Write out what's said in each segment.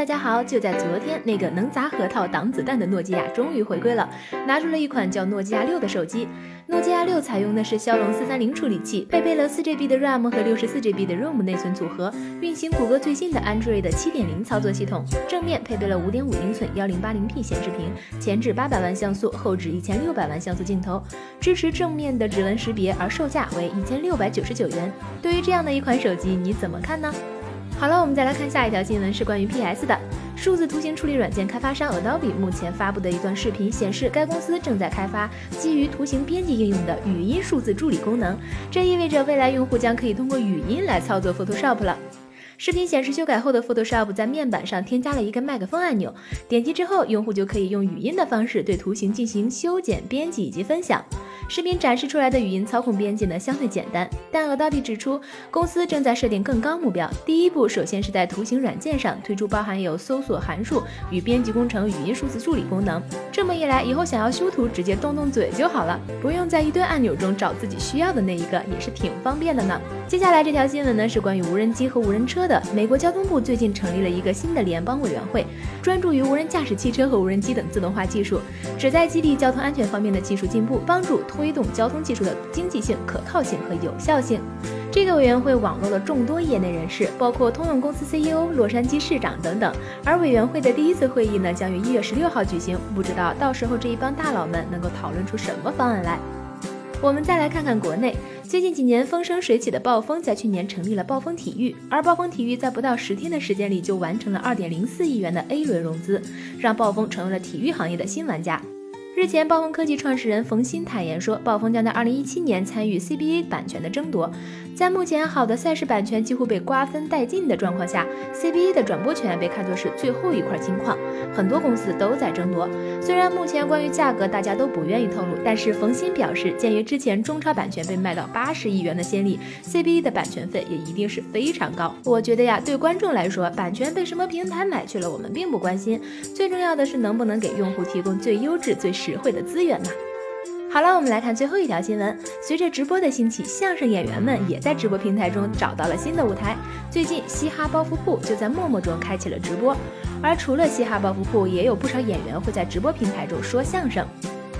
大家好！就在昨天，那个能砸核桃挡子弹的诺基亚终于回归了，拿出了一款叫诺基亚六的手机。诺基亚六采用的是骁龙四三零处理器，配备了四 GB 的 RAM 和六十四 GB 的 ROM 内存组合，运行谷歌最新的 Android 七点零操作系统。正面配备了五点五英寸幺零八零 P 显示屏，前置八百万像素，后置一千六百万像素镜头，支持正面的指纹识别，而售价为一千六百九十九元。对于这样的一款手机，你怎么看呢？好了，我们再来看下一条新闻，是关于 PS 的。数字图形处理软件开发商 Adobe 目前发布的一段视频显示，该公司正在开发基于图形编辑应用的语音数字助理功能。这意味着未来用户将可以通过语音来操作 Photoshop 了。视频显示，修改后的 Photoshop 在面板上添加了一个麦克风按钮，点击之后，用户就可以用语音的方式对图形进行修剪、编辑以及分享。视频展示出来的语音操控编辑呢，相对简单，但 Adobe 指出，公司正在设定更高目标。第一步，首先是在图形软件上推出包含有搜索函数与编辑工程语音数字助理功能。这么一来，以后想要修图，直接动动嘴就好了，不用在一堆按钮中找自己需要的那一个，也是挺方便的呢。接下来这条新闻呢，是关于无人机和无人车的。美国交通部最近成立了一个新的联邦委员会，专注于无人驾驶汽车和无人机等自动化技术，旨在激励交通安全方面的技术进步，帮助推动交通技术的经济性、可靠性和有效性。这个委员会网络了众多业内人士，包括通用公司 CEO、洛杉矶市长等等。而委员会的第一次会议呢，将于一月十六号举行。不知道到时候这一帮大佬们能够讨论出什么方案来。我们再来看看国内，最近几年风生水起的暴风，在去年成立了暴风体育，而暴风体育在不到十天的时间里就完成了二点零四亿元的 A 轮融资，让暴风成为了体育行业的新玩家。日前，暴风科技创始人冯鑫坦言说，暴风将在二零一七年参与 CBA 版权的争夺。在目前好的赛事版权几乎被瓜分殆尽的状况下，CBA 的转播权被看作是最后一块金矿，很多公司都在争夺。虽然目前关于价格大家都不愿意透露，但是冯鑫表示，鉴于之前中超版权被卖到八十亿元的先例，CBA 的版权费也一定是非常高。我觉得呀，对观众来说，版权被什么平台买去了，我们并不关心，最重要的是能不能给用户提供最优质、最实惠的资源呢？好了，我们来看最后一条新闻。随着直播的兴起，相声演员们也在直播平台中找到了新的舞台。最近，嘻哈包袱铺就在陌陌中开启了直播。而除了嘻哈包袱铺，也有不少演员会在直播平台中说相声。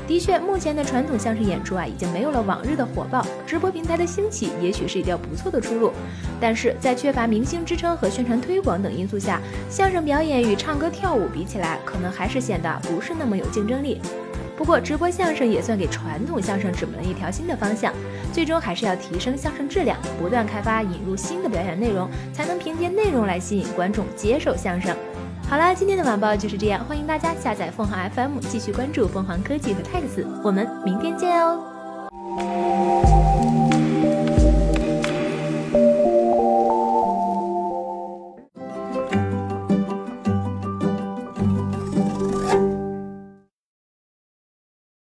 的确，目前的传统相声演出啊，已经没有了往日的火爆。直播平台的兴起，也许是一条不错的出路。但是在缺乏明星支撑和宣传推广等因素下，相声表演与唱歌跳舞比起来，可能还是显得不是那么有竞争力。不过，直播相声也算给传统相声指明了一条新的方向。最终还是要提升相声质量，不断开发、引入新的表演内容，才能凭借内容来吸引观众接受相声。好了，今天的晚报就是这样，欢迎大家下载凤凰 FM，继续关注凤凰科技和泰克斯，我们明天见哦。